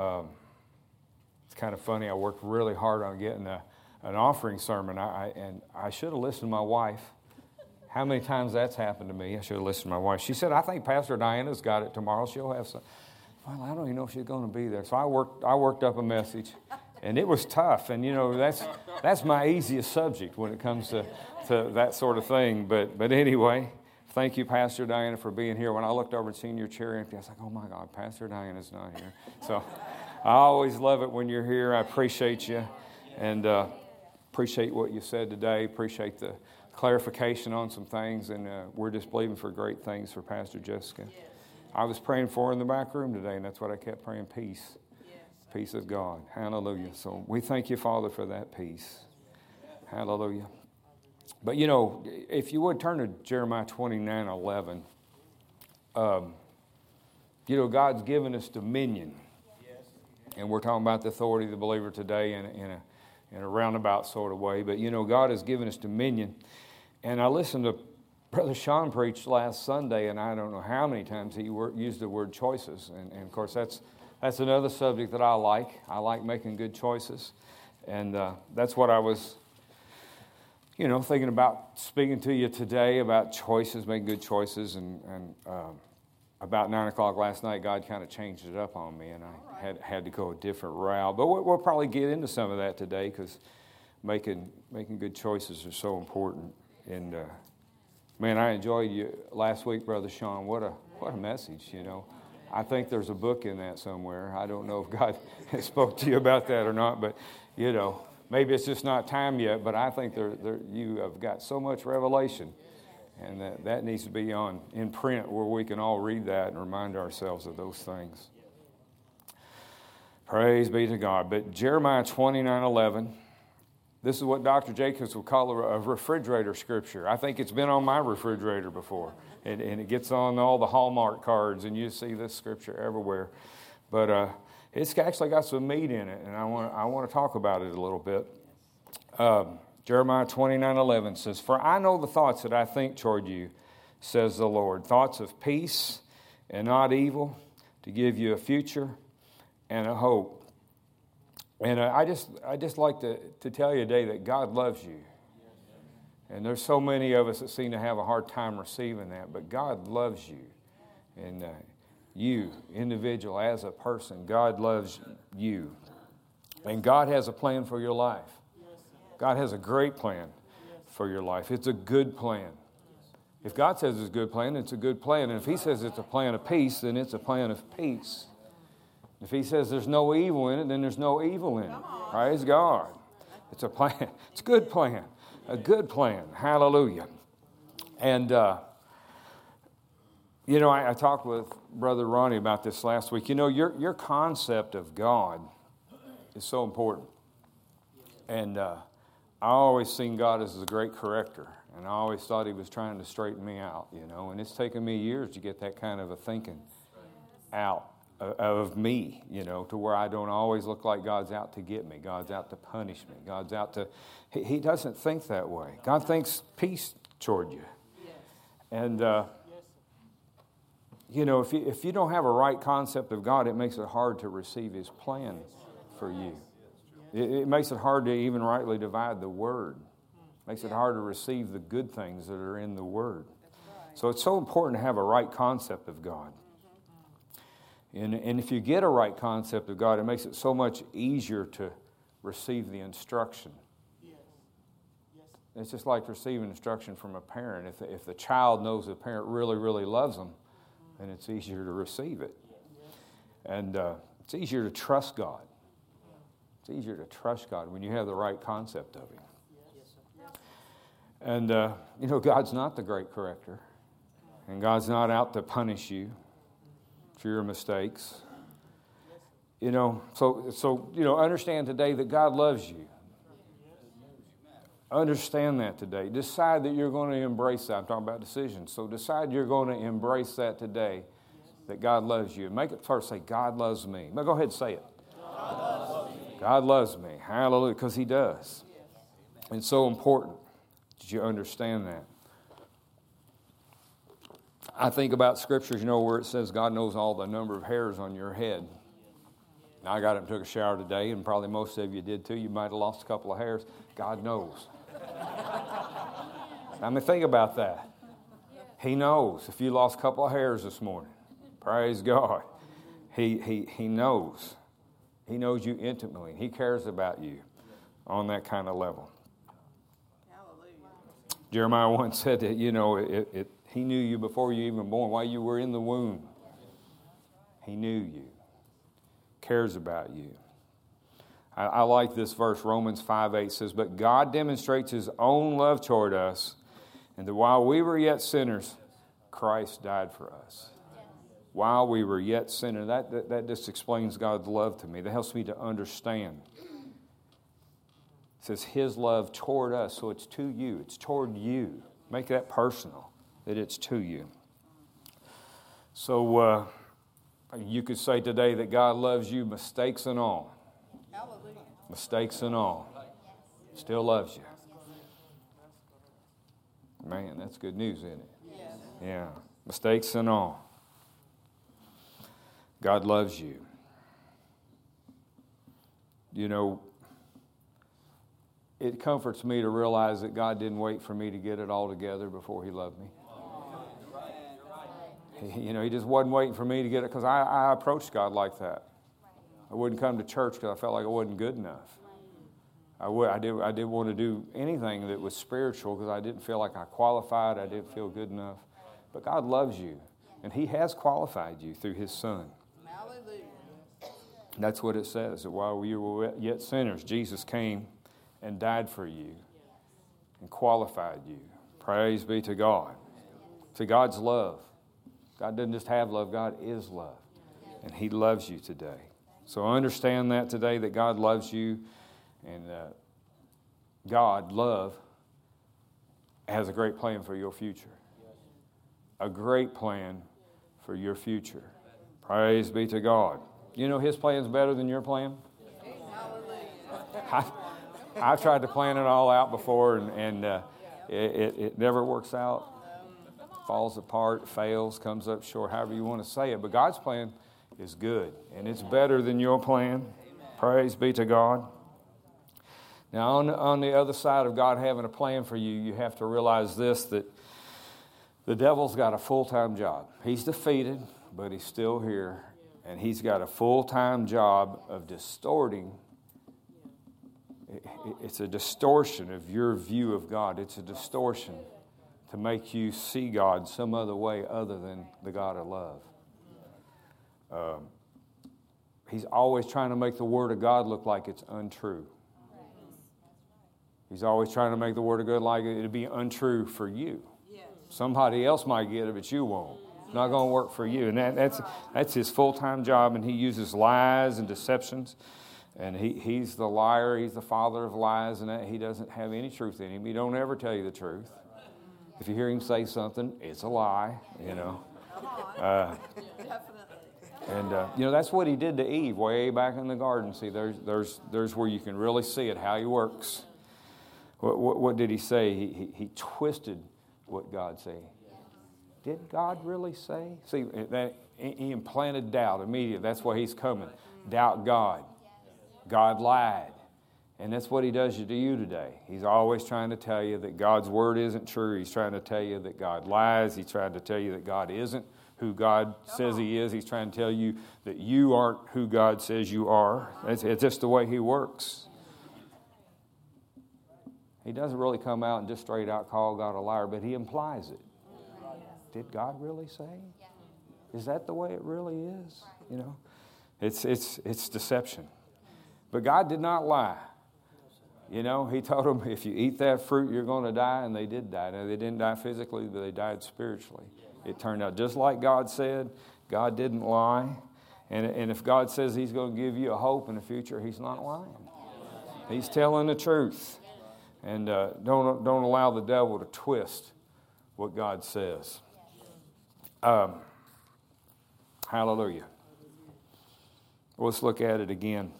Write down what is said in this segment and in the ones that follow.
um, it's kind of funny. I worked really hard on getting a, an offering sermon, I, I, and I should have listened to my wife. How many times that's happened to me? I should have listened to my wife. She said, I think Pastor Diana's got it tomorrow. She'll have some. Well, I don't even know if she's going to be there. So I worked, I worked up a message, and it was tough. And, you know, that's, that's my easiest subject when it comes to, to that sort of thing. But, but anyway, thank you, Pastor Diana, for being here. When I looked over and seen your chair empty, I was like, oh my God, Pastor Diana's not here. So I always love it when you're here. I appreciate you and uh, appreciate what you said today. Appreciate the clarification on some things. And uh, we're just believing for great things for Pastor Jessica. Yes. I was praying for her in the back room today, and that's what I kept praying peace. Yes. Peace of God. Hallelujah. So we thank you, Father, for that peace. Hallelujah. But you know, if you would turn to Jeremiah 29 11, um, you know, God's given us dominion. And we're talking about the authority of the believer today in, in, a, in a roundabout sort of way. But you know, God has given us dominion. And I listened to Brother Sean preach last Sunday, and I don't know how many times he used the word choices. And, and, of course, that's, that's another subject that I like. I like making good choices. And uh, that's what I was you know, thinking about speaking to you today about choices, making good choices, and, and um, about nine o'clock last night, God kind of changed it up on me, and I right. had had to go a different route. But we'll, we'll probably get into some of that today because making making good choices are so important. And uh, man, I enjoyed you last week, brother Sean. What a what a message, you know. I think there's a book in that somewhere. I don't know if God spoke to you about that or not, but you know, maybe it's just not time yet, but I think you have got so much revelation. And that, that needs to be on in print where we can all read that and remind ourselves of those things. Praise be to God. But Jeremiah 29 11, this is what Dr. Jacobs would call a refrigerator scripture. I think it's been on my refrigerator before. And, and it gets on all the Hallmark cards, and you see this scripture everywhere. But uh, it's actually got some meat in it, and I want I want to talk about it a little bit. Um, Jeremiah 29 11 says, For I know the thoughts that I think toward you, says the Lord, thoughts of peace and not evil, to give you a future and a hope. And I just, I just like to, to tell you today that God loves you. And there's so many of us that seem to have a hard time receiving that, but God loves you. And uh, you, individual, as a person, God loves you. And God has a plan for your life. God has a great plan for your life. It's a good plan. If God says it's a good plan, it's a good plan. And if He says it's a plan of peace, then it's a plan of peace. If He says there's no evil in it, then there's no evil in it. Praise God. It's a plan. It's a good plan. A good plan. Hallelujah. And, uh, you know, I, I, talked with Brother Ronnie about this last week. You know, your, your concept of God is so important. And uh, I always seen God as a great corrector. And I always thought he was trying to straighten me out, you know. And it's taken me years to get that kind of a thinking out of me, you know, to where I don't always look like God's out to get me. God's out to punish me. God's out to. He, he doesn't think that way. God thinks peace toward you. And, uh, you know, if you, if you don't have a right concept of God, it makes it hard to receive His plan for you. It, it makes it hard to even rightly divide the Word. It makes it hard to receive the good things that are in the Word. So it's so important to have a right concept of God. And, and if you get a right concept of God, it makes it so much easier to receive the instruction. It's just like receiving instruction from a parent. If if the child knows the parent really, really loves them, then it's easier to receive it. And uh, it's easier to trust God. It's easier to trust God when you have the right concept of Him. And, uh, you know, God's not the great corrector, and God's not out to punish you for your mistakes. You know, so, so, you know, understand today that God loves you. Understand that today. Decide that you're going to embrace that. I'm talking about decisions. So decide you're going to embrace that today, that God loves you. Make it first say, God loves me. Now go ahead and say it. God loves, God loves me. Hallelujah, because He does. It's so important that you understand that. I think about scriptures, you know, where it says God knows all the number of hairs on your head. Now, I got up and took a shower today, and probably most of you did too. You might have lost a couple of hairs. God knows. I mean, think about that. He knows if you lost a couple of hairs this morning. Praise God. He, he, he knows. He knows you intimately. He cares about you on that kind of level. Hallelujah. Jeremiah once said that, you know, it, it, he knew you before you even born, while you were in the womb. He knew you, cares about you. I, I like this verse, Romans 5 8 says, But God demonstrates his own love toward us, and that while we were yet sinners, Christ died for us. While we were yet sinners. That, that, that just explains God's love to me. That helps me to understand. It says his love toward us, so it's to you, it's toward you. Make that personal, that it's to you. So uh, you could say today that God loves you, mistakes and all. Hallelujah. Mistakes and all. Still loves you. Man, that's good news, isn't it? Yes. Yeah. Mistakes and all. God loves you. You know, it comforts me to realize that God didn't wait for me to get it all together before He loved me. You know, He just wasn't waiting for me to get it because I, I approached God like that. I wouldn't come to church because I felt like I wasn't good enough. I, did, I didn't want to do anything that was spiritual because I didn't feel like I qualified. I didn't feel good enough. But God loves you, and He has qualified you through His Son. Hallelujah. That's what it says. That while we were yet sinners, Jesus came and died for you and qualified you. Praise be to God. To God's love. God doesn't just have love, God is love. And He loves you today. So understand that today that God loves you and uh, God, love, has a great plan for your future. A great plan for your future. Praise be to God. You know His plan is better than your plan? I, I've tried to plan it all out before, and, and uh, it, it, it never works out. Falls apart, fails, comes up short, however you want to say it. But God's plan is good, and it's better than your plan. Praise be to God. Now, on, on the other side of God having a plan for you, you have to realize this that the devil's got a full time job. He's defeated, but he's still here, and he's got a full time job of distorting it's a distortion of your view of God. It's a distortion to make you see God some other way other than the God of love. Um, he's always trying to make the Word of God look like it's untrue. He's always trying to make the Word of God like it'd be untrue for you. Somebody else might get it, but you won't. It's not going to work for you. And that, that's, that's his full time job, and he uses lies and deceptions and he, he's the liar, he's the father of lies, and that he doesn't have any truth in him. He don't ever tell you the truth. If you hear him say something, it's a lie, you know. Uh, and uh, you know that's what he did to Eve way back in the garden. See, there's there's there's where you can really see it how he works. What, what, what did he say? He, he, he twisted what God said. Did God really say? See, that he implanted doubt immediately. That's why he's coming. Doubt God. God lied. And that's what he does to you today. He's always trying to tell you that God's word isn't true. He's trying to tell you that God lies. He's trying to tell you that God isn't who God says he is. He's trying to tell you that you aren't who God says you are. It's, it's just the way he works. He doesn't really come out and just straight out call God a liar, but he implies it. Did God really say? Is that the way it really is? You know, it's, it's, it's deception. But God did not lie. You know, He told them, if you eat that fruit, you're going to die, and they did die. Now, they didn't die physically, but they died spiritually. It turned out just like God said. God didn't lie. And, and if God says He's going to give you a hope in the future, He's not lying. He's telling the truth. And uh, don't, don't allow the devil to twist what God says. Um, hallelujah. Let's look at it again.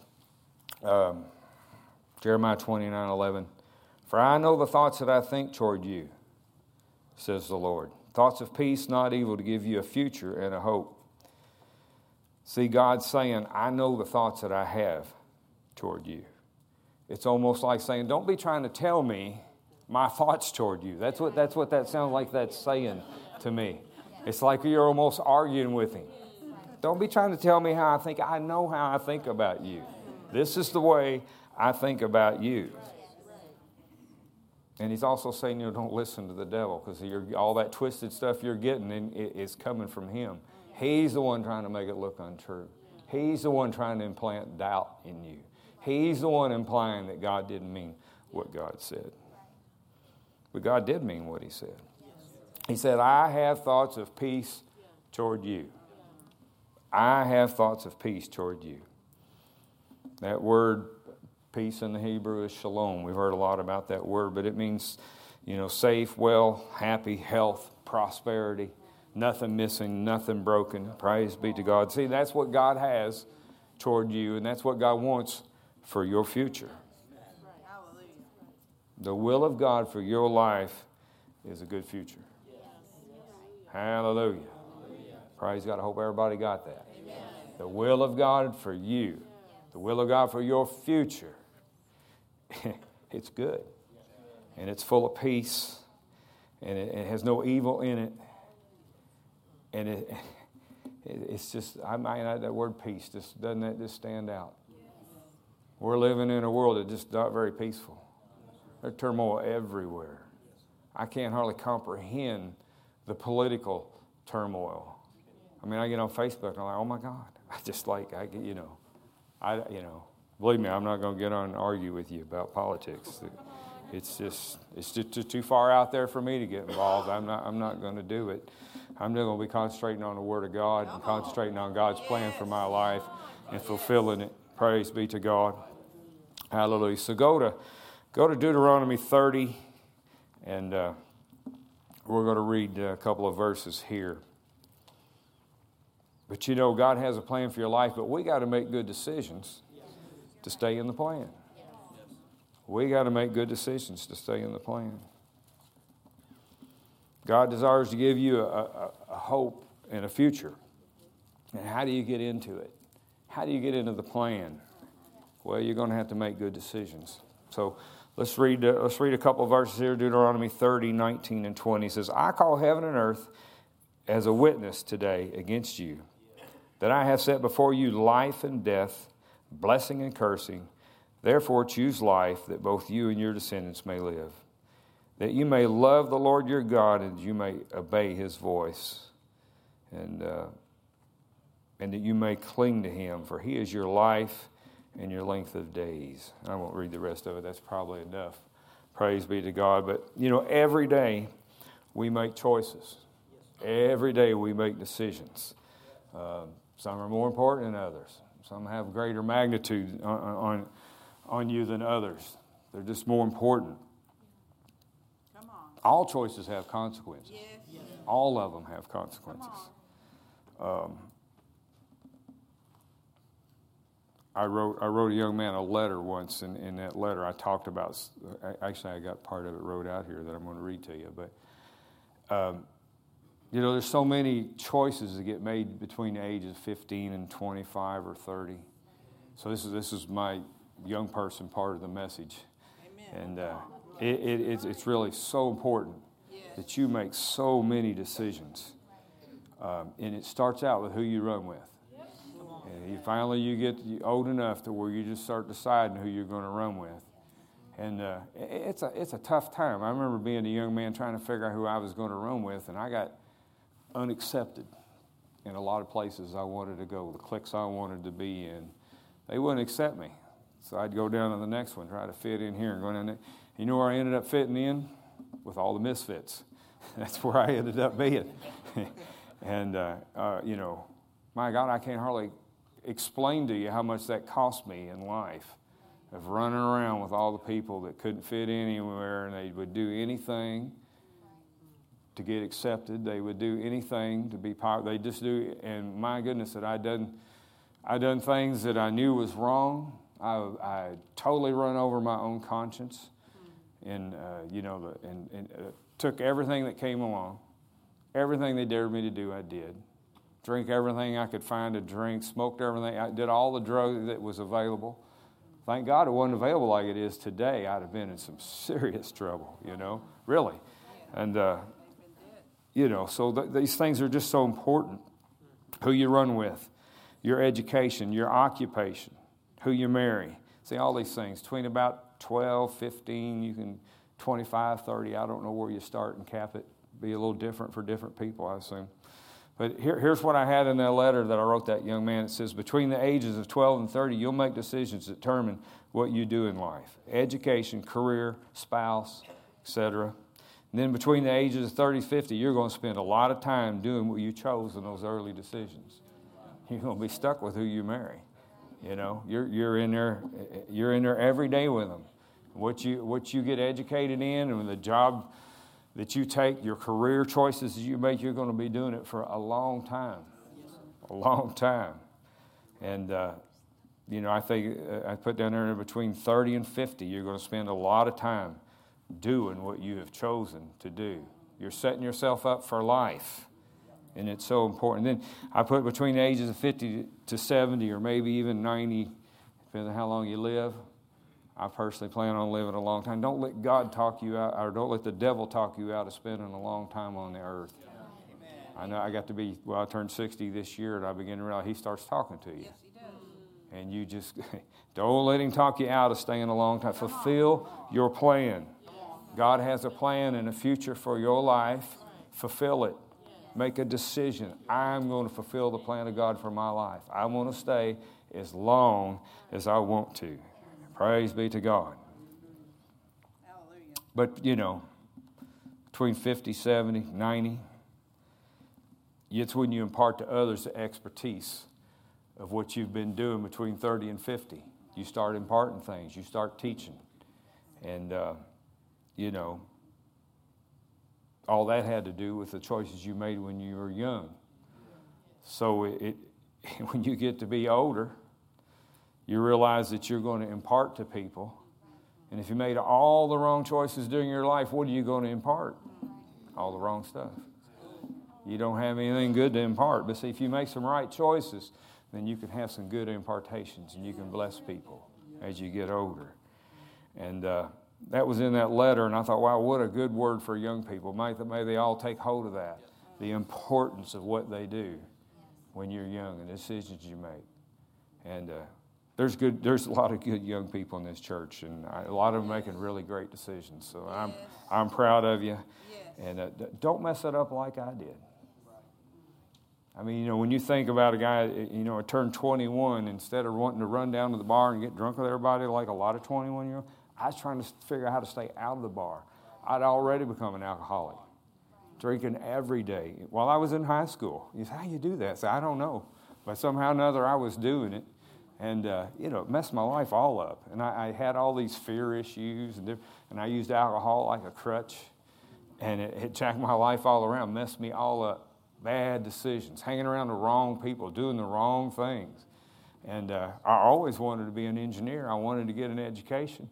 Um, Jeremiah 29 11. For I know the thoughts that I think toward you, says the Lord. Thoughts of peace, not evil, to give you a future and a hope. See, God's saying, I know the thoughts that I have toward you. It's almost like saying, Don't be trying to tell me my thoughts toward you. That's what, that's what that sounds like that's saying to me. It's like you're almost arguing with him. Don't be trying to tell me how I think. I know how I think about you. This is the way I think about you. And he's also saying, you know, don't listen to the devil because all that twisted stuff you're getting is coming from him. He's the one trying to make it look untrue. He's the one trying to implant doubt in you. He's the one implying that God didn't mean what God said. But God did mean what He said. He said, I have thoughts of peace toward you. I have thoughts of peace toward you. That word peace in the Hebrew is shalom. We've heard a lot about that word, but it means, you know, safe, well, happy, health, prosperity, nothing missing, nothing broken. Praise be to God. See, that's what God has toward you, and that's what God wants for your future. The will of God for your life is a good future. Hallelujah. Praise God. I hope everybody got that. The will of God for you, the will of God for your future, it's good. And it's full of peace, and it, it has no evil in it. And it, it it's just, I might that word peace, just doesn't that just stand out? We're living in a world that's just not very peaceful. There's turmoil everywhere. I can't hardly comprehend the political turmoil. I mean, I get on Facebook and I'm like, oh my God. I just like, I get, you know, I, you know, believe me, I'm not going to get on and argue with you about politics. It's just, it's just too far out there for me to get involved. I'm not, I'm not going to do it. I'm just going to be concentrating on the Word of God and concentrating on God's plan for my life and fulfilling it. Praise be to God. Hallelujah. So go to Go to Deuteronomy 30, and uh, we're going to read a couple of verses here. But you know, God has a plan for your life, but we got to make good decisions to stay in the plan. We got to make good decisions to stay in the plan. God desires to give you a, a, a, hope and a future. And how do you get into it? How do you get into the plan? Well, you're going to have to make good decisions. So, Let's read, uh, let's read a couple verses here Deuteronomy 30, 19, and 20 says, I call heaven and earth as a witness today against you, that I have set before you life and death, blessing and cursing. Therefore, choose life, that both you and your descendants may live, that you may love the Lord your God, and you may obey his voice, and, uh, and that you may cling to him, for he is your life and your length of days. I won't read the rest of it, that's probably enough. Praise be to God. But, you know, every day we make choices, every day we make decisions. Uh, some are more important than others, some have greater magnitude on, on, on you than others. They're just more important. All choices have consequences. Yes. All of them have consequences. Um, I wrote, I wrote a young man a letter once, and in that letter I talked about, actually, I got part of it wrote out here that I'm going to read to you. But, um, you know, there's so many choices that get made between the ages of 15 and 25 or 30. So this is, this is my young person part of the message. Amen. And uh, it, it, it's, it's really so important yes. that you make so many decisions. Um, and it starts out with who you run with. And you finally you get old enough to where you just start deciding who you're going to run with. And uh, it's, a, it's a tough time. I remember being a young man trying to figure out who I was going to run with, and I got unaccepted in a lot of places I wanted to go, the cliques I wanted to be in. They wouldn't accept me. So I'd go down to the next one, try to fit in here and go down there. You know where I ended up fitting in? With all the misfits. That's where I ended up being. and, uh, uh, you know, my God, I can't hardly explain to you how much that cost me in life of running around with all the people that couldn't fit anywhere and they would do anything to get accepted. They would do anything to be popular. They just do, and my goodness, that I done, I done things that I knew was wrong. I, I totally run over my own conscience, and uh, you know, and, and uh, took everything that came along, everything they dared me to do, I did, drink everything I could find to drink, smoked everything, I did all the drugs that was available. Thank God it wasn't available like it is today. I'd have been in some serious trouble, you know, really. And, uh, you know, so th- these things are just so important. Who you run with, your education, your occupation, who you marry. See, all these things. Between about 12, 15, you can 25, 30, I don't know where you start and cap it. Be a little different for different people, I assume. But here, here's what I had in that letter that I wrote that young man. It says, Between the ages of 12 and 30, you'll make decisions that determine what you do in life education, career, spouse, etc. Then between the ages of 30 50, you're going to spend a lot of time doing what you chose in those early decisions. You're going to be stuck with who you marry. You know, you're, you're, in there, you're in there every day with them. What you, what you get educated in and the job that you take, your career choices you make, you're going to be doing it for a long time. A long time. And, uh, you know, I think uh, I put down there between 30 and 50, you're going to spend a lot of time doing what you have chosen to do. You're setting yourself up for life. And it's so important. Then I put between the ages of 50 to 70 or maybe even 90, depending on how long you live. I personally plan on living a long time. Don't let God talk you out, or don't let the devil talk you out of spending a long time on the earth. I know I got to be, well, I turned 60 this year, and I begin to realize he starts talking to you. Yes, he does. And you just, don't let him talk you out of staying a long time. Fulfill your plan. God has a plan and a future for your life. Fulfill it. Make a decision. I'm going to fulfill the plan of God for my life. I want to stay as long as I want to. Praise be to God. Hallelujah. But, you know, between 50, 70, 90, it's when you impart to others the expertise of what you've been doing between 30 and 50. You start imparting things, you start teaching. And, uh, you know, all that had to do with the choices you made when you were young. So it, it when you get to be older, you realize that you're going to impart to people. And if you made all the wrong choices during your life, what are you going to impart? All the wrong stuff. You don't have anything good to impart. But see, if you make some right choices, then you can have some good impartations and you can bless people as you get older. And uh, that was in that letter, and I thought, wow, what a good word for young people. May, may they all take hold of that. The importance of what they do when you're young and the decisions you make. And uh, there's good. There's a lot of good young people in this church, and I, a lot of them making really great decisions. So yes. I'm I'm proud of you, yes. and uh, don't mess it up like I did. I mean, you know, when you think about a guy, you know, turned 21, instead of wanting to run down to the bar and get drunk with everybody like a lot of 21 year olds, I was trying to figure out how to stay out of the bar. I'd already become an alcoholic, drinking every day while I was in high school. You say, how you do that? I say, I don't know. But somehow or another, I was doing it and uh, you know, messed my life all up. And I, I had all these fear issues, and, and I used alcohol like a crutch, and it, it jacked my life all around, messed me all up. Bad decisions, hanging around the wrong people, doing the wrong things. And uh, I always wanted to be an engineer. I wanted to get an education.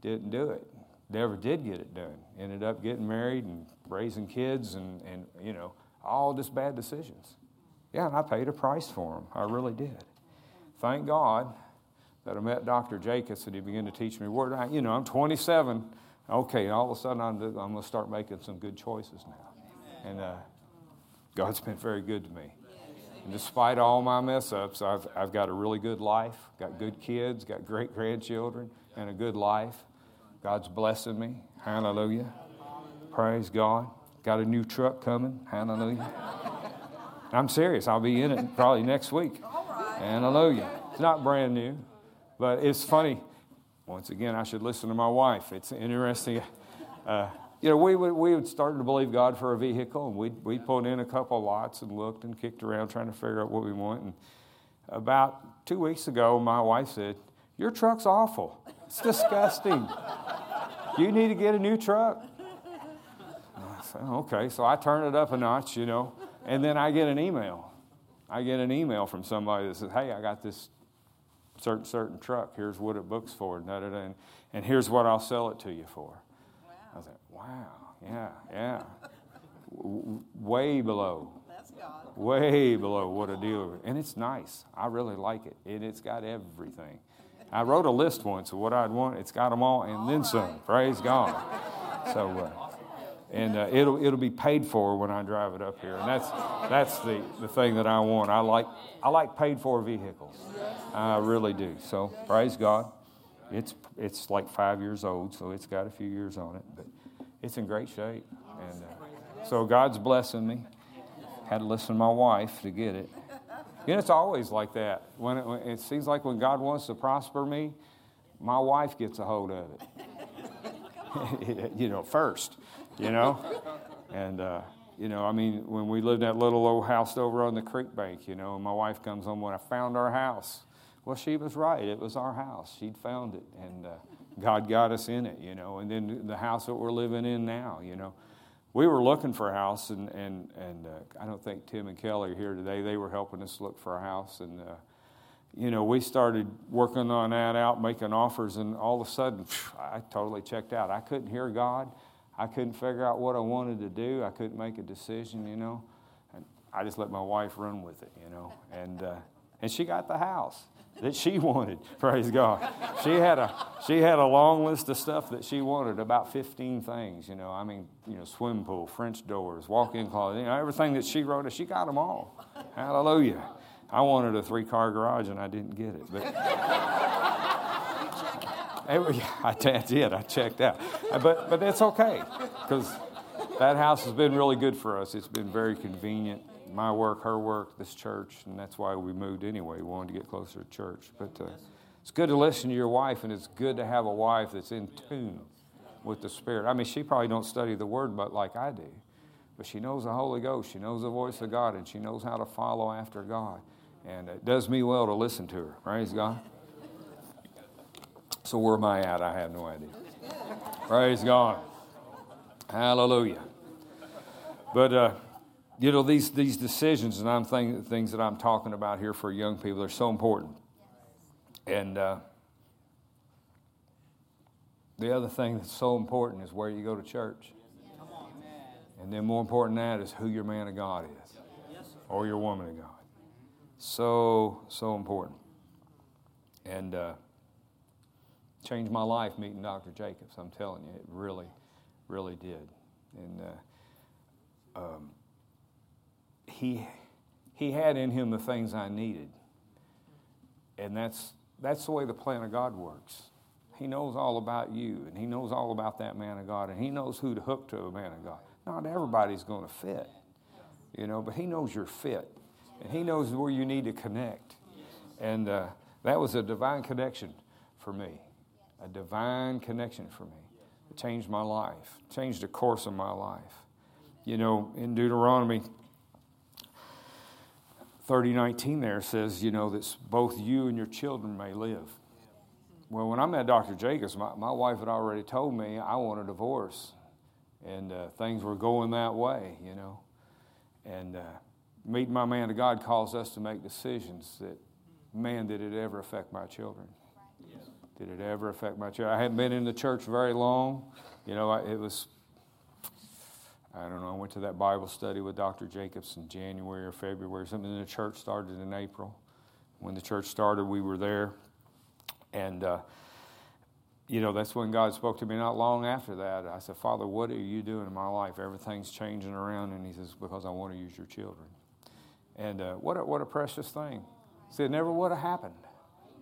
Didn't do it. Never did get it done. Ended up getting married and raising kids, and, and you know, all just bad decisions. Yeah, and I paid a price for them. I really did thank God that I met Dr. Jacobs and he began to teach me where I, you know, I'm 27. Okay, all of a sudden I'm, I'm going to start making some good choices now. And uh, God's been very good to me. And despite all my mess ups, I've, I've got a really good life, got good kids, got great grandchildren, and a good life. God's blessing me. Hallelujah. Praise God. Got a new truck coming. Hallelujah. I'm serious. I'll be in it probably next week. Hallelujah. It's not brand new, but it's funny. Once again, I should listen to my wife. It's interesting. Uh, you know, we would, we would start to believe God for a vehicle, and we'd, we put in a couple lots and looked and kicked around trying to figure out what we want. And about two weeks ago, my wife said, Your truck's awful. It's disgusting. you need to get a new truck. I said, okay. So I turn it up a notch, you know, and then I get an email I get an email from somebody that says, "Hey, I got this certain certain truck. Here's what it books for, and, and here's what I'll sell it to you for." Wow. I was like, "Wow, yeah, yeah, w- way below." That's God. Way below what a dealer. And it's nice. I really like it. And it's got everything. I wrote a list once of what I'd want. It's got them all and all then right. some. Praise God. So, uh, and uh, it'll it'll be paid for when I drive it up here, and that's that's the, the thing that I want. I like I like paid for vehicles, I really do. So praise God. It's it's like five years old, so it's got a few years on it, but it's in great shape, and uh, so God's blessing me. Had to listen to my wife to get it. You know, it's always like that. When it, when it seems like when God wants to prosper me, my wife gets a hold of it. you know, first you know? And, uh, you know, I mean, when we lived in that little old house over on the creek bank, you know, and my wife comes home when I found our house. Well, she was right. It was our house. She'd found it, and uh, God got us in it, you know. And then the house that we're living in now, you know. We were looking for a house, and, and, and uh, I don't think Tim and Kelly are here today. They were helping us look for a house. And, uh, you know, we started working on that out, making offers, and all of a sudden, I totally checked out. I couldn't hear God. I couldn't figure out what I wanted to do. I couldn't make a decision, you know. And I just let my wife run with it, you know. And, uh, and she got the house that she wanted. Praise God. She had a she had a long list of stuff that she wanted, about 15 things. You know, I mean, you know, swim pool, French doors, walk-in closet, you know, everything that she wrote. She got them all. Hallelujah. I wanted a three-car garage and I didn't get it, but. I did. I checked out. But, but that's okay because that house has been really good for us. It's been very convenient. My work, her work, this church, and that's why we moved anyway. We wanted to get closer to church. But uh, it's good to listen to your wife, and it's good to have a wife that's in tune with the Spirit. I mean, she probably don't study the Word, but like I do, but she knows the Holy Ghost. She knows the voice of God, and she knows how to follow after God. And it does me well to listen to her. Praise God. So where am I at? I have no idea. Praise God. Hallelujah. But uh, you know these these decisions, and I'm thinking things that I'm talking about here for young people are so important. And uh, the other thing that's so important is where you go to church. And then more important than that is who your man of God is, or your woman of God. So so important. And uh, changed my life meeting Dr. Jacobs. I'm telling you, it really, really did. And uh, um, he, he had in him the things I needed. And that's, that's the way the plan of God works. He knows all about you, and He knows all about that man of God, and He knows who to hook to a man of God. Not everybody's going to fit, you know, but He knows you're fit, and He knows where you need to connect. And uh, that was a divine connection for me a divine connection for me. It changed my life, changed the course of my life. You know, in Deuteronomy 30:19 there says, you know, that both you and your children may live. Well, when I met Dr. Jacobs, my, my wife had already told me I want a divorce. And uh, things were going that way, you know. And uh, meeting my man of God calls us to make decisions that, man, did it ever affect my children. Did it ever affect my church? I hadn't been in the church very long. You know, it was, I don't know, I went to that Bible study with Dr. Jacobs in January or February, something, and the church started in April. When the church started, we were there. And, uh, you know, that's when God spoke to me not long after that. I said, Father, what are you doing in my life? Everything's changing around. And he says, Because I want to use your children. And uh, what, a, what a precious thing. He said, Never would have happened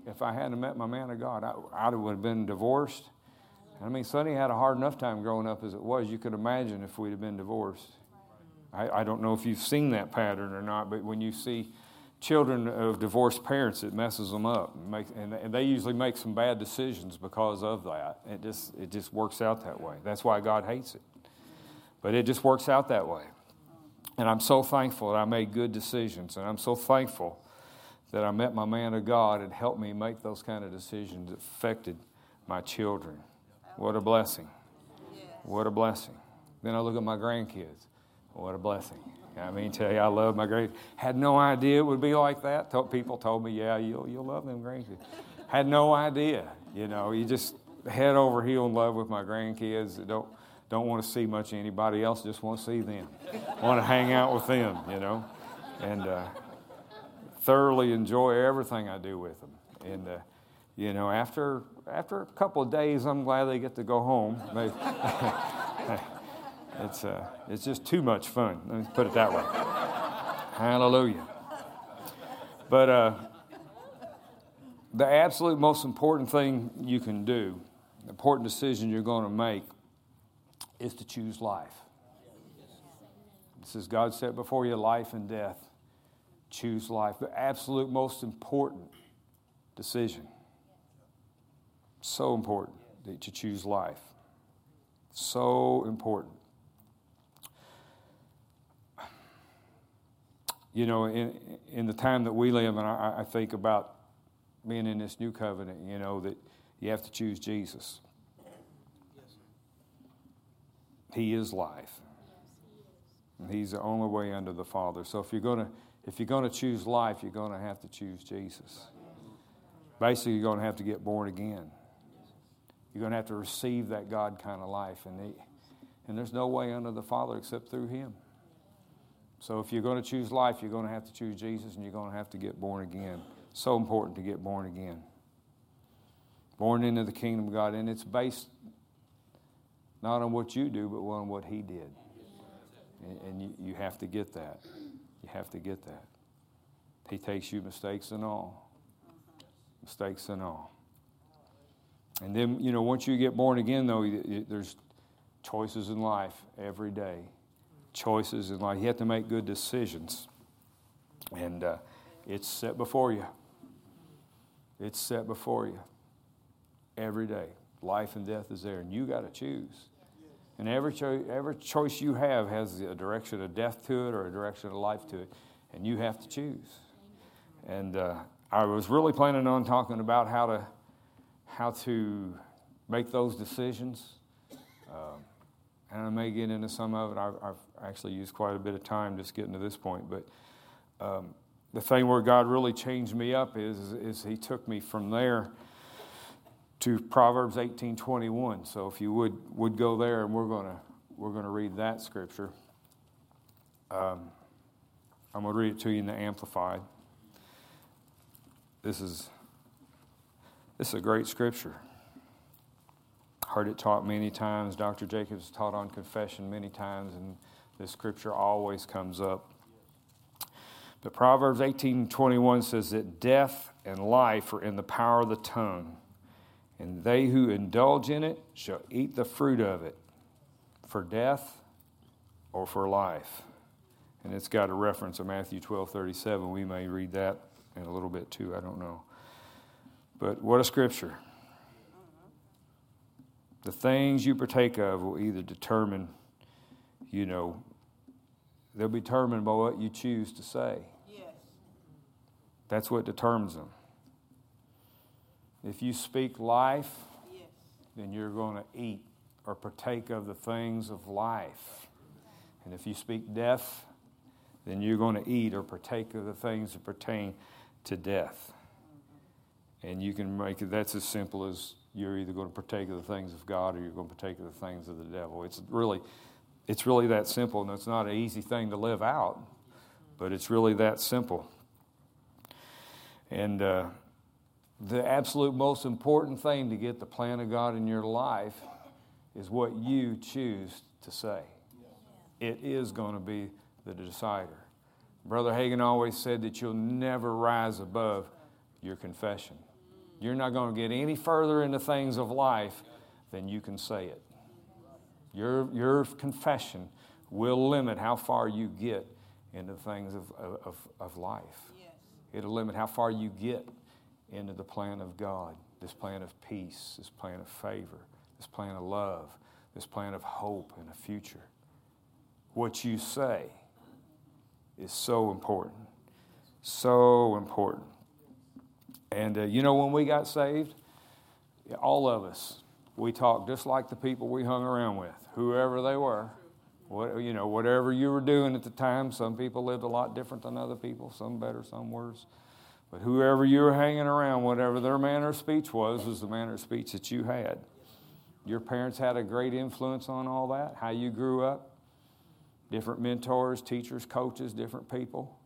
if I hadn't met my man of God, I, I would have been divorced. I mean, Sonny had a hard enough time growing up as it was. You could imagine if we'd have been divorced. I, I don't know if you've seen that pattern or not, but when you see children of divorced parents, it messes them up. and, and they usually make some bad decisions because of that. It just, it just works out that way. That's why God hates it. But it just works out that way. And I'm so thankful that I made good decisions. And I'm so thankful that I met my man of God and helped me make those kind of decisions that affected my children. What a blessing. What a blessing. Then I look at my grandkids. What a blessing. I mean, tell you, I love my grandkids. Had no idea it would be like that. People told me, yeah, you'll, you'll love them grandkids. Had no idea. You know, you just head over heel in love with my grandkids. Don't, don't want to see much anybody else, just want to see them. want to hang out with them, you know. and uh, thoroughly enjoy everything I do with them. And uh, you know, after after a couple of days, I'm glad they get to go home. it's uh, it's just too much fun. Let me put it that way. Hallelujah. But uh, the absolute most important thing you can do, important decision you're going to make, is to choose life. This is God set before you life and death. Choose life. The absolute most important decision. So important that you choose life. So important. You know, in, in the time that we live, and I, I think about being in this new covenant, you know, that you have to choose Jesus. He is life. He's the only way under the Father. So if you're going to if you're going to choose life, you're going to have to choose Jesus. Basically, you're going to have to get born again. You're going to have to receive that God kind of life. And, he, and there's no way under the Father except through Him. So if you're going to choose life, you're going to have to choose Jesus and you're going to have to get born again. So important to get born again. Born into the kingdom of God. And it's based not on what you do, but on what He did. And, and you, you have to get that. You have to get that. He takes you mistakes and all. Mistakes and all. And then, you know, once you get born again, though, there's choices in life every day. Choices in life. You have to make good decisions. And uh, it's set before you. It's set before you every day. Life and death is there, and you got to choose. And every, cho- every choice you have has a direction of death to it or a direction of life to it, and you have to choose. And uh, I was really planning on talking about how to, how to make those decisions. Um, and I may get into some of it. I've, I've, actually used quite a bit of time just getting to this point. But um, the thing where God really changed me up is, is He took me from there to Proverbs 18:21. So if you would would go there, and we're gonna we're gonna read that scripture. Um, I'm gonna read it to you in the Amplified. This is this is a great scripture. Heard it taught many times. Dr. Jacobs taught on confession many times, and this scripture always comes up. But Proverbs 18:21 says that death and life are in the power of the tongue and they who indulge in it shall eat the fruit of it for death or for life. And it's got a reference of Matthew 12 37. We may read that in a little bit too, I don't know. But what a scripture. The things you partake of will either determine, you know, they'll be determined by what you choose to say. Yes. That's what determines them. If you speak life, yes. then you're going to eat or partake of the things of life. And if you speak death, then you're going to eat or partake of the things that pertain to death. And you can make it, that's as simple as you're either going to partake of the things of God or you're going to partake of the things of the devil. It's really, it's really that simple, and it's not an easy thing to live out, but it's really that simple. And uh, the absolute most important thing to get the plan of God in your life is what you choose to say. It is going to be the decider. Brother Hagin always said that you'll never rise above your confession. You're not going to get any further into things of life than you can say it. Your, your confession will limit how far you get into things of, of, of life. It'll limit how far you get into the plan of God, this plan of peace, this plan of favor, this plan of love, this plan of hope and a future. What you say is so important. So important. And uh, you know, when we got saved, all of us, we talked just like the people we hung around with, whoever they were. What, you know, whatever you were doing at the time, some people lived a lot different than other people, some better, some worse. But whoever you were hanging around, whatever their manner of speech was, was the manner of speech that you had. Your parents had a great influence on all that, how you grew up, different mentors, teachers, coaches, different people.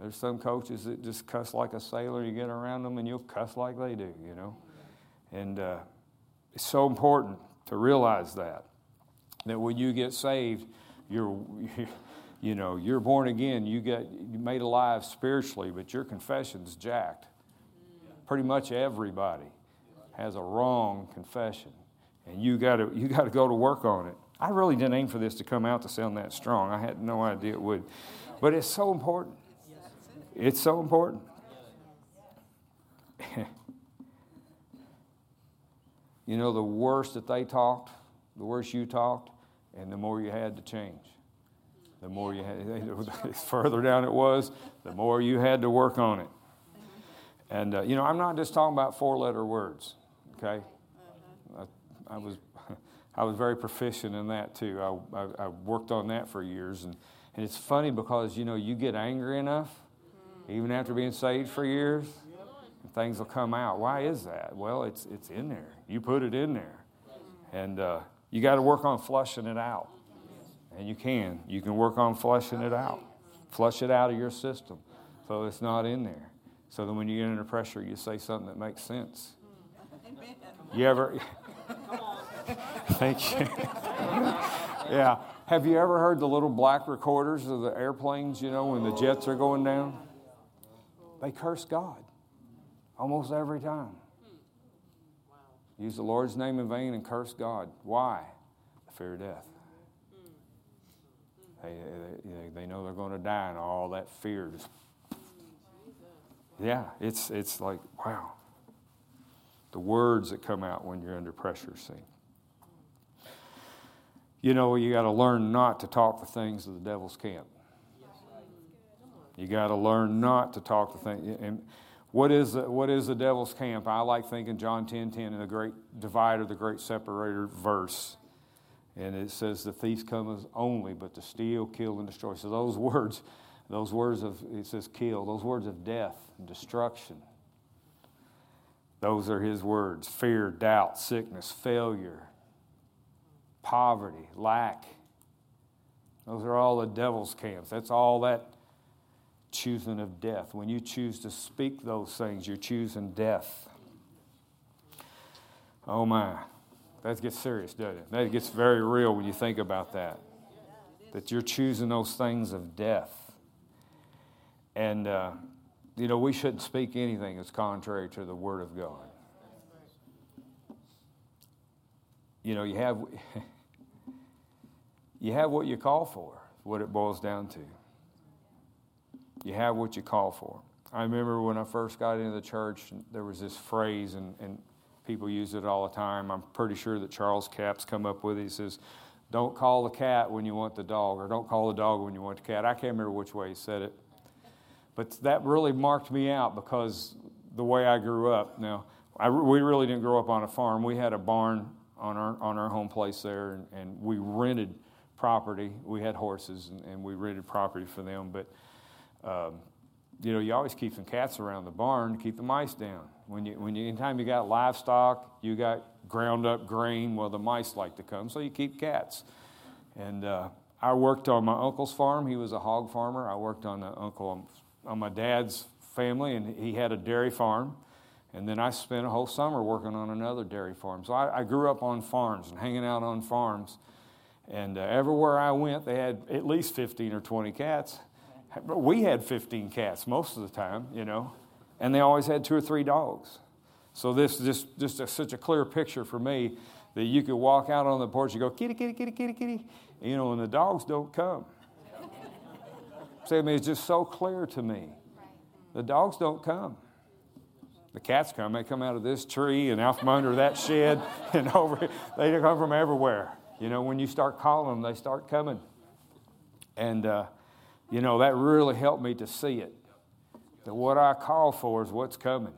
There's some coaches that just cuss like a sailor. You get around them and you'll cuss like they do, you know. And uh, it's so important to realize that that when you get saved, you're you know you're born again. You get you made alive spiritually, but your confession's jacked. Pretty much everybody has a wrong confession, and you got to you got to go to work on it. I really didn't aim for this to come out to sound that strong. I had no idea it would, but it's so important. It's so important. you know, the worse that they talked, the worse you talked, and the more you had to change. The more you had, the further down it was, the more you had to work on it. And, uh, you know, I'm not just talking about four letter words, okay? I, I, was, I was very proficient in that too. I, I, I worked on that for years. And, and it's funny because, you know, you get angry enough even after being saved for years, things will come out. Why is that? Well, it's, it's in there. You put it in there. And uh, you got to work on flushing it out. And you can. You can work on flushing it out. Flush it out of your system so it's not in there. So that when you get under pressure, you say something that makes sense. You ever. Thank you. yeah. Have you ever heard the little black recorders of the airplanes, you know, when the jets are going down? They curse God almost every time. Hmm. Use the Lord's name in vain and curse God. Why? The fear of death. They, uh, they, they know they're going to die, and all that fear just. Yeah, it's, it's like, wow. The words that come out when you're under pressure, see. You know, you got to learn not to talk the things of the devil's camp. You got to learn not to talk the things. And what is, the, what is the devil's camp? I like thinking John 10 10 in the great divider, the great separator verse. And it says, The thief comes only but to steal, kill, and destroy. So those words, those words of, it says kill, those words of death and destruction, those are his words fear, doubt, sickness, failure, poverty, lack. Those are all the devil's camps. That's all that choosing of death. When you choose to speak those things, you're choosing death. Oh my, that gets serious, doesn't it? That gets very real when you think about that. That you're choosing those things of death. And, uh, you know, we shouldn't speak anything that's contrary to the Word of God. You know, you have, you have what you call for, what it boils down to. You have what you call for. I remember when I first got into the church, there was this phrase, and, and people use it all the time. I'm pretty sure that Charles Capps come up with it. He says, Don't call the cat when you want the dog, or don't call the dog when you want the cat. I can't remember which way he said it. But that really marked me out because the way I grew up. Now, I, we really didn't grow up on a farm. We had a barn on our, on our home place there, and, and we rented property. We had horses, and, and we rented property for them. But um, you know, you always keep some cats around the barn to keep the mice down. When you, when you, anytime you got livestock, you got ground up grain, well, the mice like to come, so you keep cats. And uh, I worked on my uncle's farm. He was a hog farmer. I worked on the uncle on my dad's family, and he had a dairy farm. And then I spent a whole summer working on another dairy farm. So I, I grew up on farms and hanging out on farms. And uh, everywhere I went, they had at least 15 or 20 cats. We had 15 cats most of the time, you know, and they always had two or three dogs. So this is just, just a, such a clear picture for me that you could walk out on the porch and go, kitty, kitty, kitty, kitty, kitty, you know, and the dogs don't come. See, I mean, it's just so clear to me. The dogs don't come. The cats come. They come out of this tree and out from under that shed and over. They come from everywhere. You know, when you start calling them, they start coming. And, uh, you know, that really helped me to see it. That what I call for is what's coming.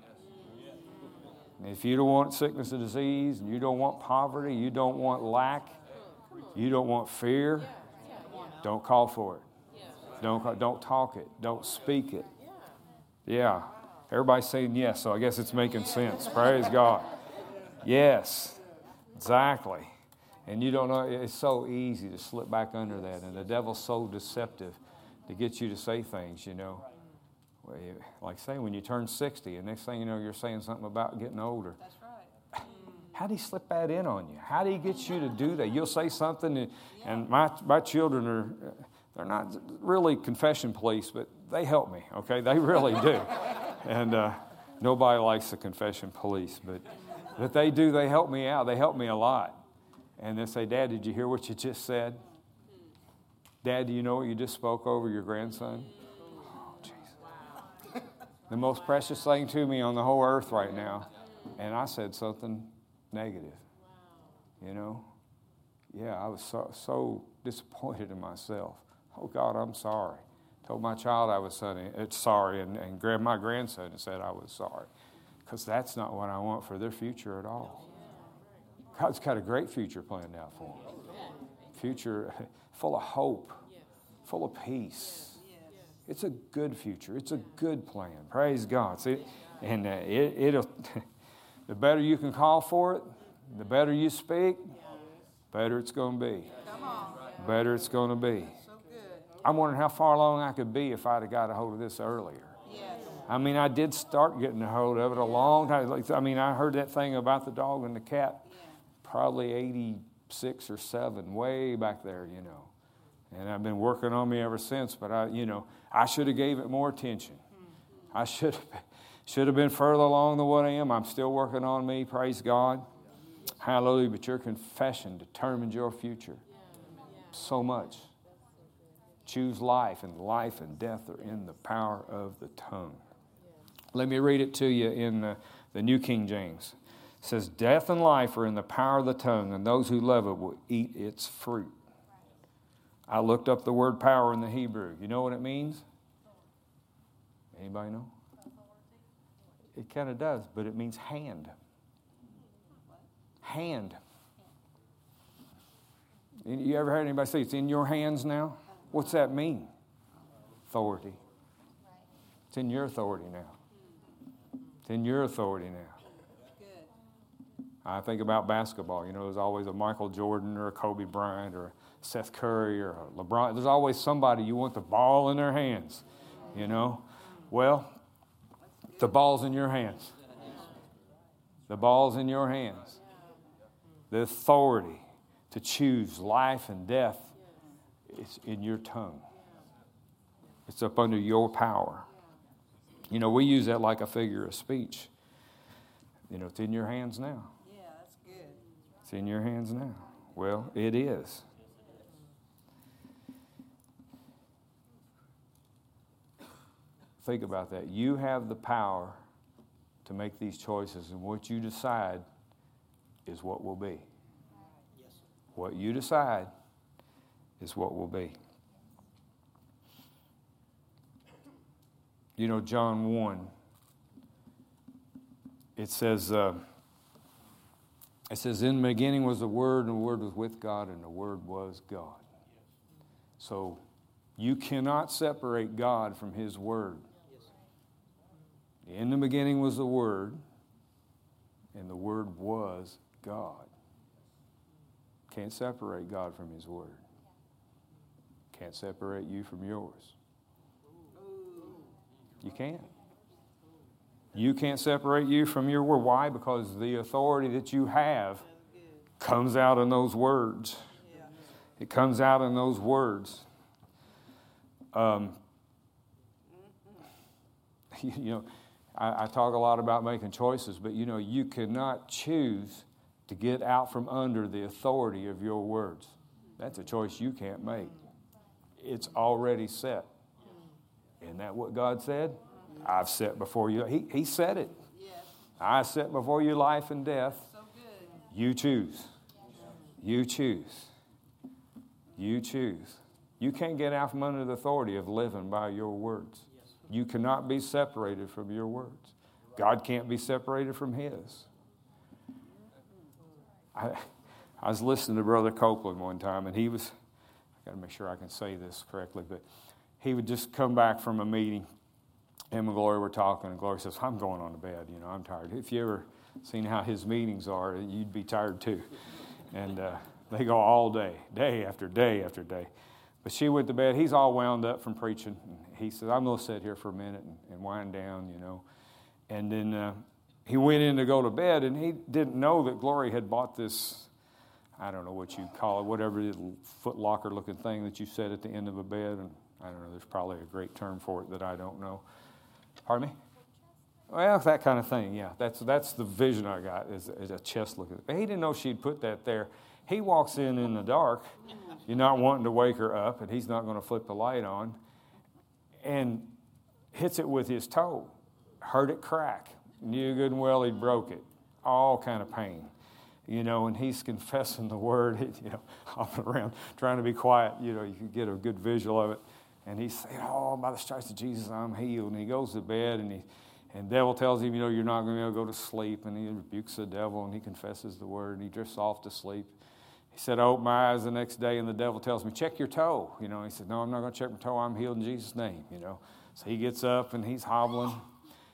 If you don't want sickness and disease, and you don't want poverty, you don't want lack, you don't want fear, don't call for it. Don't, don't talk it. Don't speak it. Yeah. Everybody's saying yes, so I guess it's making sense. Praise God. Yes, exactly. And you don't know, it's so easy to slip back under that. And the devil's so deceptive to get you to say things, you know. Like say when you turn 60, and next thing you know, you're saying something about getting older. That's right. How do he slip that in on you? How do he get you to do that? You'll say something, and, and my, my children are, they're not really confession police, but they help me, okay? They really do. and uh, nobody likes the confession police, but, but they do. They help me out. They help me a lot. And they say, Dad, did you hear what you just said? Dad, do you know what you just spoke over your grandson? The most precious thing to me on the whole earth right now. And I said something negative. You know? Yeah, I was so, so disappointed in myself. Oh, God, I'm sorry. Told my child I was sorry uh, and, and grabbed my grandson and said I was sorry. Because that's not what I want for their future at all. God's got a great future planned out for them. Future full of hope, full of peace. It's a good future. It's a good plan. Praise God. See, and uh, it, it'll. the better you can call for it, the better you speak, better it's going to be. Better it's going to be. I'm wondering how far along I could be if I'd have got a hold of this earlier. I mean, I did start getting a hold of it a long time. I mean, I heard that thing about the dog and the cat probably 86 or 7, way back there, you know. And I've been working on me ever since, but I, you know, I should have gave it more attention. Hmm. I should have, should have been further along than what I am. I'm still working on me, praise God. Hallelujah. But your confession determines your future so much. Choose life, and life and death are in the power of the tongue. Let me read it to you in the, the New King James It says, Death and life are in the power of the tongue, and those who love it will eat its fruit. I looked up the word power in the Hebrew. You know what it means? Anybody know? It kind of does, but it means hand. Hand. You ever heard anybody say it's in your hands now? What's that mean? Authority. It's in your authority now. It's in your authority now. I think about basketball. You know, there's always a Michael Jordan or a Kobe Bryant or Seth Curry or LeBron. There's always somebody you want the ball in their hands, you know. Well, the ball's in your hands. The ball's in your hands. The authority to choose life and death is in your tongue. It's up under your power. You know, we use that like a figure of speech. You know, it's in your hands now Yeah, that's good. It's in your hands now. Well, it is. Think about that. You have the power to make these choices, and what you decide is what will be. What you decide is what will be. You know, John 1, it says, uh, it says, In the beginning was the Word, and the Word was with God, and the Word was God. So you cannot separate God from His Word. In the beginning was the Word, and the Word was God. Can't separate God from His Word. Can't separate you from yours. You can't. You can't separate you from your word. Why? Because the authority that you have comes out in those words. It comes out in those words. Um, you know, I, I, talk a lot about making choices, but you know, you cannot choose to get out from under the authority of your words. That's a choice you can't make. It's already set. Isn't that what God said? I've set before you. He, he said it. Yes. I set before you life and death. You choose. You choose. You choose. You can't get out from under the authority of living by your words. You cannot be separated from your words. God can't be separated from His. I, I was listening to Brother Copeland one time, and he was, I got to make sure I can say this correctly, but he would just come back from a meeting him and Gloria were talking, and Gloria says, I'm going on to bed. You know, I'm tired. If you ever seen how his meetings are, you'd be tired too. And uh, they go all day, day after day after day. But she went to bed. He's all wound up from preaching. He said, I'm going to sit here for a minute and, and wind down, you know. And then uh, he went in to go to bed, and he didn't know that Glory had bought this, I don't know what you call it, whatever little foot locker looking thing that you set at the end of a bed. And I don't know, there's probably a great term for it that I don't know. Pardon me? Well, that kind of thing, yeah. That's, that's the vision I got, is, is a chest looking. But he didn't know she'd put that there. He walks in in the dark. You're not wanting to wake her up, and he's not going to flip the light on, and hits it with his toe. Heard it crack. Knew good and well he broke it. All kind of pain. You know, and he's confessing the word, you know, hopping around, trying to be quiet. You know, you can get a good visual of it. And he's saying, Oh, by the stripes of Jesus, I'm healed. And he goes to bed and he and the devil tells him, you know, you're not going to be able to go to sleep. And he rebukes the devil and he confesses the word and he drifts off to sleep. He said, I open my eyes the next day and the devil tells me, check your toe. You know, he said, no, I'm not going to check my toe. I'm healed in Jesus' name, you know. So he gets up and he's hobbling.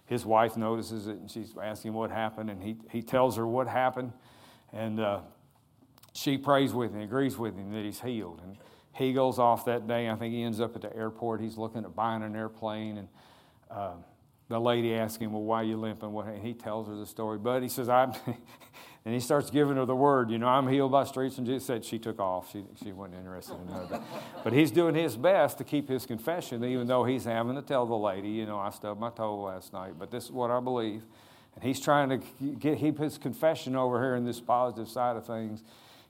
His wife notices it and she's asking what happened. And he, he tells her what happened. And uh, she prays with him, agrees with him that he's healed. And he goes off that day. I think he ends up at the airport. He's looking at buying an airplane. And uh, the lady asks him, Well, why are you limping? And he tells her the story. But he says, I'm, and he starts giving her the word, you know, I'm healed by streets. And Jesus said she took off. She, she wasn't interested in that. But he's doing his best to keep his confession, even though he's having to tell the lady, you know, I stubbed my toe last night, but this is what I believe. And he's trying to get, keep his confession over here in this positive side of things.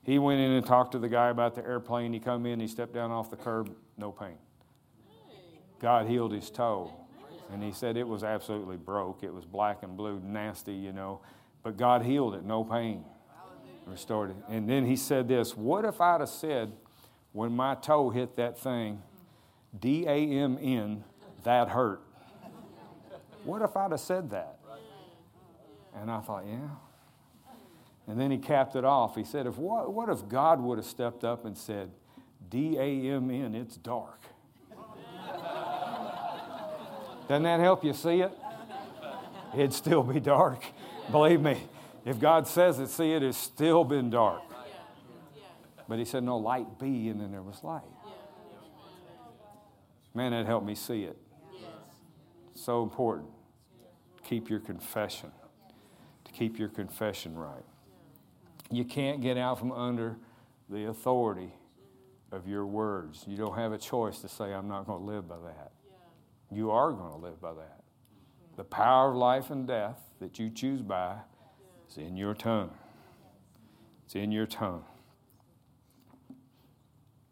He went in and talked to the guy about the airplane. He come in, he stepped down off the curb, no pain. God healed his toe. And he said it was absolutely broke. It was black and blue, nasty, you know. But God healed it, no pain. Restored it. And then he said this What if I'd have said, when my toe hit that thing, D A M N, that hurt? What if I'd have said that? And I thought, yeah. And then he capped it off. He said, if what, what if God would have stepped up and said, D A M N, it's dark? Doesn't that help you see it? It'd still be dark. Believe me, if God says it, see, it has still been dark. But he said, No, light be, and then there was light. Man, that helped me see it. So important. Keep your confession. To keep your confession right. You can't get out from under the authority of your words. You don't have a choice to say, I'm not going to live by that. You are going to live by that. The power of life and death that you choose by is in your tongue. It's in your tongue.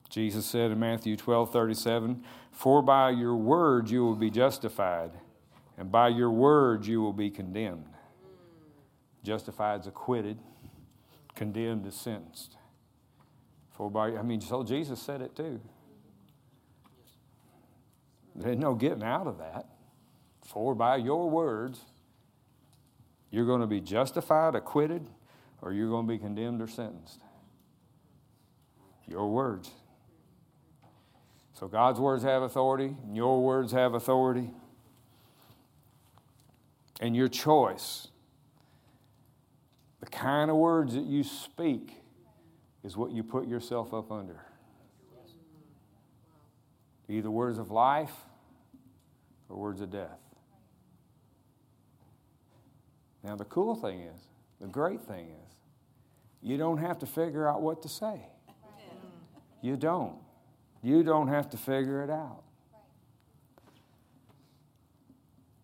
Jesus said in Matthew 12 37, For by your words you will be justified, and by your words you will be condemned. Justified is acquitted, condemned is sentenced. For by, I mean, so Jesus said it too. There's no getting out of that. For by your words, you're going to be justified, acquitted, or you're going to be condemned or sentenced. Your words. So God's words have authority, and your words have authority. And your choice, the kind of words that you speak, is what you put yourself up under. Either words of life or words of death. Now, the cool thing is, the great thing is, you don't have to figure out what to say. You don't. You don't have to figure it out.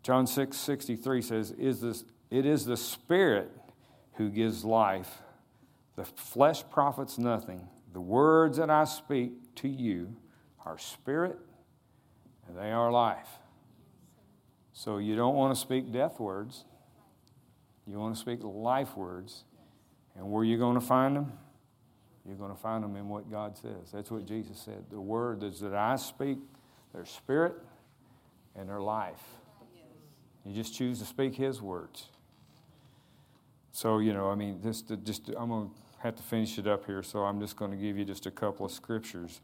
John 6 63 says, is this, It is the Spirit who gives life. The flesh profits nothing. The words that I speak to you are spirit and they are life. So you don't want to speak death words. You want to speak life words. And where are you going to find them? You're going to find them in what God says. That's what Jesus said. The words that I speak, they're spirit and they're life. You just choose to speak His words. So, you know, I mean, this, just, I'm going to have to finish it up here, so I'm just going to give you just a couple of scriptures.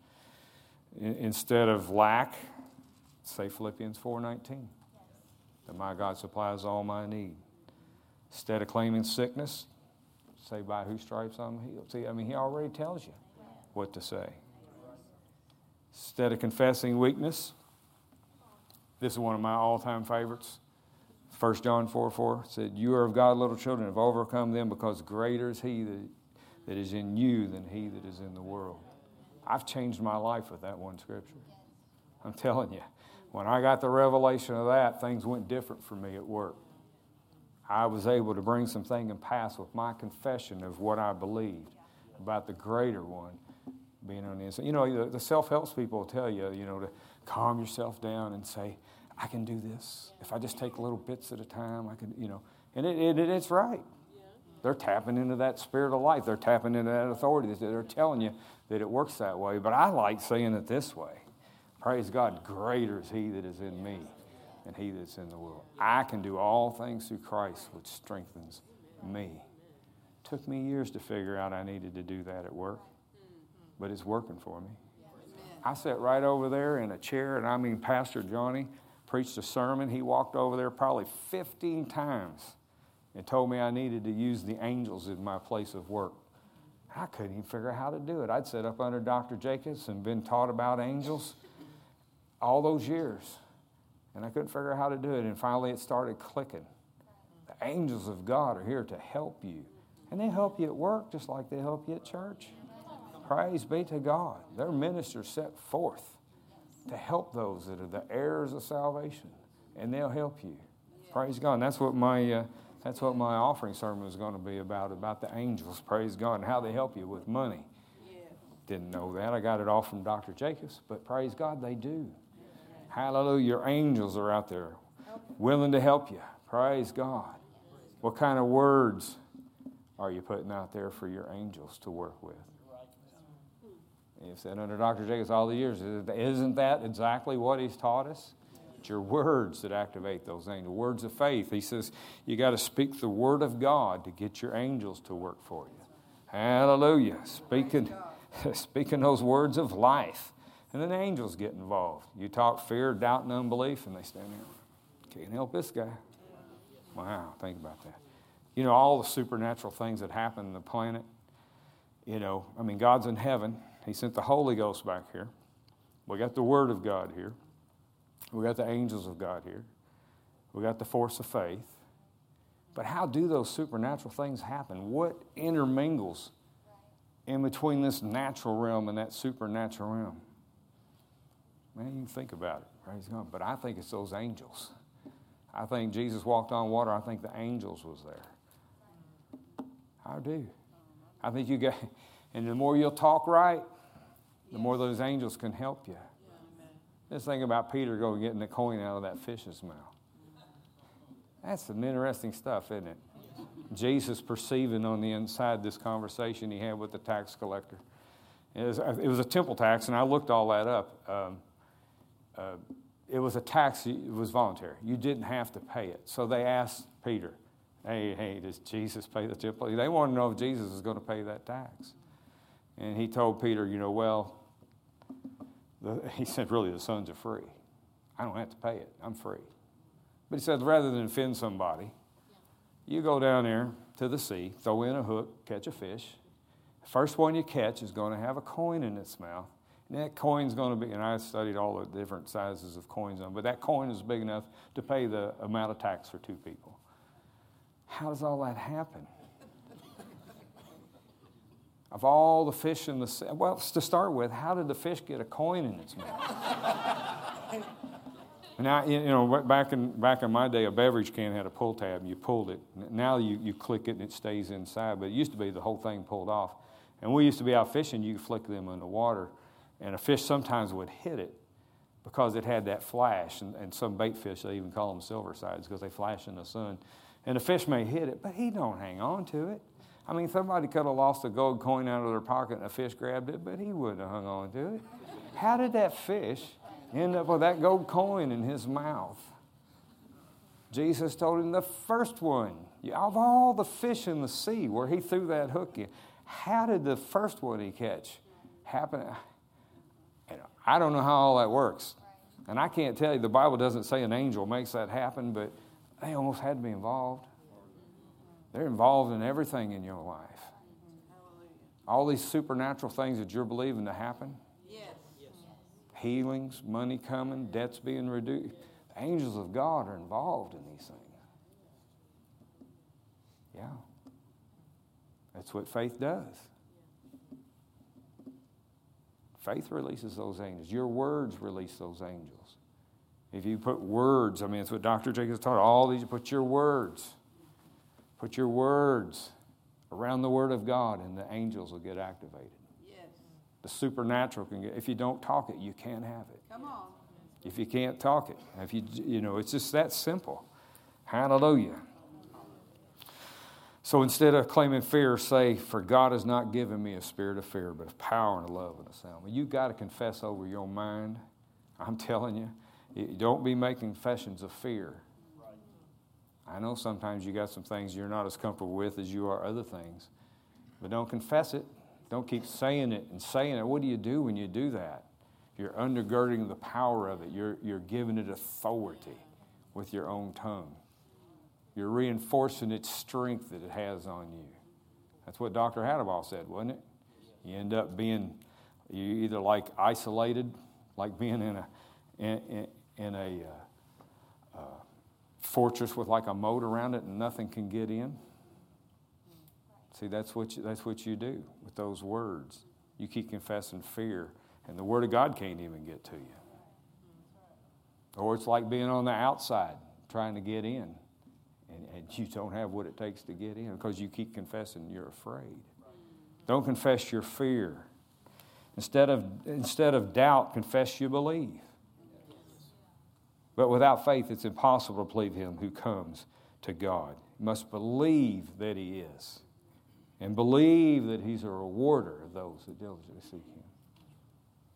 Instead of lack, say Philippians 4.19 that my God supplies all my need. Instead of claiming sickness, say, by whose stripes I'm healed. See, I mean, he already tells you what to say. Instead of confessing weakness, this is one of my all time favorites. 1 John 4 4 said, You are of God, little children, have overcome them because greater is He that, that is in you than He that is in the world. I've changed my life with that one scripture. I'm telling you, when I got the revelation of that, things went different for me at work. I was able to bring something and pass with my confession of what I believed about the greater one being on the inside. You know, the, the self help people tell you, you know, to calm yourself down and say, I can do this. If I just take little bits at a time, I can, you know. And it, it, it's right. They're tapping into that spirit of life. They're tapping into that authority. They're telling you that it works that way. But I like saying it this way Praise God, greater is He that is in me than He that's in the world. I can do all things through Christ, which strengthens me. Took me years to figure out I needed to do that at work, but it's working for me. I sat right over there in a chair, and I mean, Pastor Johnny preached a sermon. He walked over there probably 15 times and told me I needed to use the angels in my place of work. I couldn't even figure out how to do it. I'd sat up under Dr. Jacobs and been taught about angels all those years, and I couldn't figure out how to do it. And finally, it started clicking. The angels of God are here to help you, and they help you at work just like they help you at church. Praise be to God. Their ministers set forth to help those that are the heirs of salvation, and they'll help you. Praise God. And that's what my uh, that's what my offering sermon is going to be about about the angels. Praise God and how they help you with money. Didn't know that. I got it all from Dr. Jacobs, but praise God, they do. Hallelujah. Your angels are out there willing to help you. Praise God. What kind of words are you putting out there for your angels to work with? You've said under Dr. Jacobs all the years. Isn't that exactly what he's taught us? It's your words that activate those angels. Words of faith. He says you got to speak the word of God to get your angels to work for you. Hallelujah. Speaking, speaking those words of life. And then the angels get involved. You talk fear, doubt, and unbelief, and they stand there. Can't help this guy. Wow, think about that. You know, all the supernatural things that happen in the planet. You know, I mean, God's in heaven. He sent the Holy Ghost back here. We got the Word of God here. We got the angels of God here. We got the force of faith. But how do those supernatural things happen? What intermingles in between this natural realm and that supernatural realm? Man, you can think about it. Praise God. But I think it's those angels. I think Jesus walked on water. I think the angels was there. I do. I think you got, and the more you'll talk right, the more those angels can help you. Just think about Peter going getting the coin out of that fish's mouth. That's some interesting stuff, isn't it? Jesus perceiving on the inside this conversation he had with the tax collector. It was, it was a temple tax, and I looked all that up. Um, uh, it was a tax, it was voluntary. You didn't have to pay it. So they asked Peter, hey, hey, does Jesus pay the temple? They wanted to know if Jesus was going to pay that tax. And he told Peter, you know, well, the, he said, really, the sons are free. I don't have to pay it. I'm free. But he said, rather than offend somebody, you go down there to the sea, throw in a hook, catch a fish. The first one you catch is going to have a coin in its mouth. That coin's going to be, and I studied all the different sizes of coins on, but that coin is big enough to pay the amount of tax for two people. How does all that happen? of all the fish in the sea, well, to start with, how did the fish get a coin in its mouth? now, you know, back in, back in my day, a beverage can had a pull tab, and you pulled it. Now you, you click it and it stays inside, but it used to be the whole thing pulled off. And we used to be out fishing, you could flick them in the water and a fish sometimes would hit it because it had that flash. And, and some bait fish, they even call them silver sides because they flash in the sun. And the fish may hit it, but he don't hang on to it. I mean, somebody could have lost a gold coin out of their pocket and a fish grabbed it, but he wouldn't have hung on to it. How did that fish end up with that gold coin in his mouth? Jesus told him the first one, of all the fish in the sea where he threw that hook in, how did the first one he catch happen? I don't know how all that works. And I can't tell you, the Bible doesn't say an angel makes that happen, but they almost had to be involved. They're involved in everything in your life. All these supernatural things that you're believing to happen. healings, money coming, debts being reduced. The angels of God are involved in these things. Yeah. That's what faith does. Faith releases those angels. Your words release those angels. If you put words, I mean, it's what Dr. Jacobs taught. All these, put your words. Put your words around the Word of God, and the angels will get activated. Yes. The supernatural can get, if you don't talk it, you can't have it. Come on. If you can't talk it, if you, you know, it's just that simple. Hallelujah. So instead of claiming fear, say, For God has not given me a spirit of fear, but of power and of love and a sound. Well, you've got to confess over your mind. I'm telling you, don't be making confessions of fear. I know sometimes you got some things you're not as comfortable with as you are other things, but don't confess it. Don't keep saying it and saying it. What do you do when you do that? You're undergirding the power of it, you're, you're giving it authority with your own tongue. You're reinforcing its strength that it has on you. That's what Dr. Hadabal said, wasn't it? You end up being you either like isolated, like being in a in, in a uh, uh, fortress with like a moat around it and nothing can get in. See, that's what you, that's what you do with those words. You keep confessing fear, and the Word of God can't even get to you. Or it's like being on the outside trying to get in and, and you don't have what it takes to get in because you keep confessing you're afraid. Don't confess your fear. Instead of, instead of doubt, confess you believe. But without faith, it's impossible to believe him who comes to God. You must believe that he is and believe that he's a rewarder of those that diligently seek him.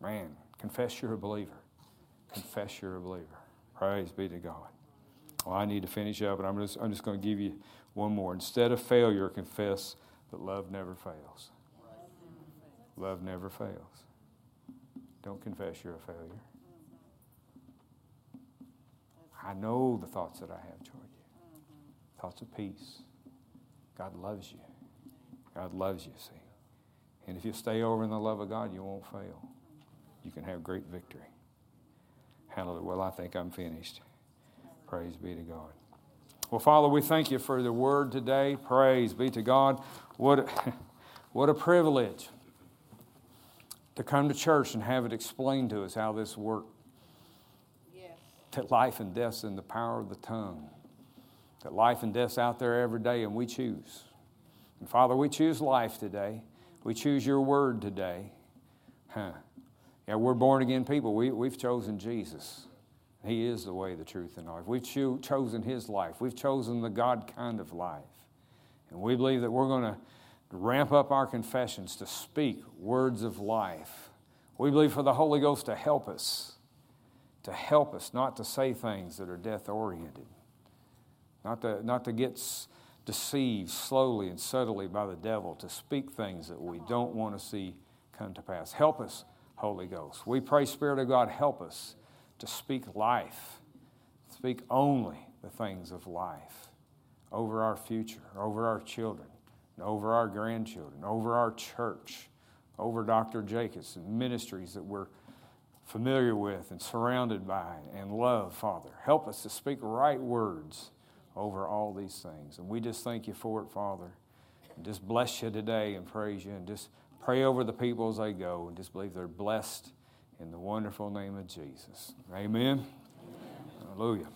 Man, confess you're a believer. Confess you're a believer. Praise be to God. Well, I need to finish up, and I'm just, I'm just going to give you one more. Instead of failure, confess that love never fails. Love never fails. Don't confess you're a failure. I know the thoughts that I have toward you thoughts of peace. God loves you. God loves you, see. And if you stay over in the love of God, you won't fail. You can have great victory. Hallelujah. Well, I think I'm finished. Praise be to God. Well, Father, we thank you for the word today. Praise be to God. What, what a privilege to come to church and have it explained to us how this works. Yes. That life and death's in the power of the tongue. That life and death's out there every day, and we choose. And Father, we choose life today. We choose your word today. Huh. Yeah, we're born again people. We, we've chosen Jesus. He is the way, the truth, and life. We've cho- chosen His life. We've chosen the God kind of life. And we believe that we're going to ramp up our confessions to speak words of life. We believe for the Holy Ghost to help us, to help us not to say things that are death oriented, not to, not to get deceived slowly and subtly by the devil, to speak things that we don't want to see come to pass. Help us, Holy Ghost. We pray, Spirit of God, help us to speak life, speak only the things of life over our future, over our children, over our grandchildren, over our church, over Dr. Jacobs and ministries that we're familiar with and surrounded by and love, Father. Help us to speak right words over all these things. And we just thank you for it, Father. And just bless you today and praise you and just pray over the people as they go and just believe they're blessed in the wonderful name of Jesus. Amen. Amen. Hallelujah.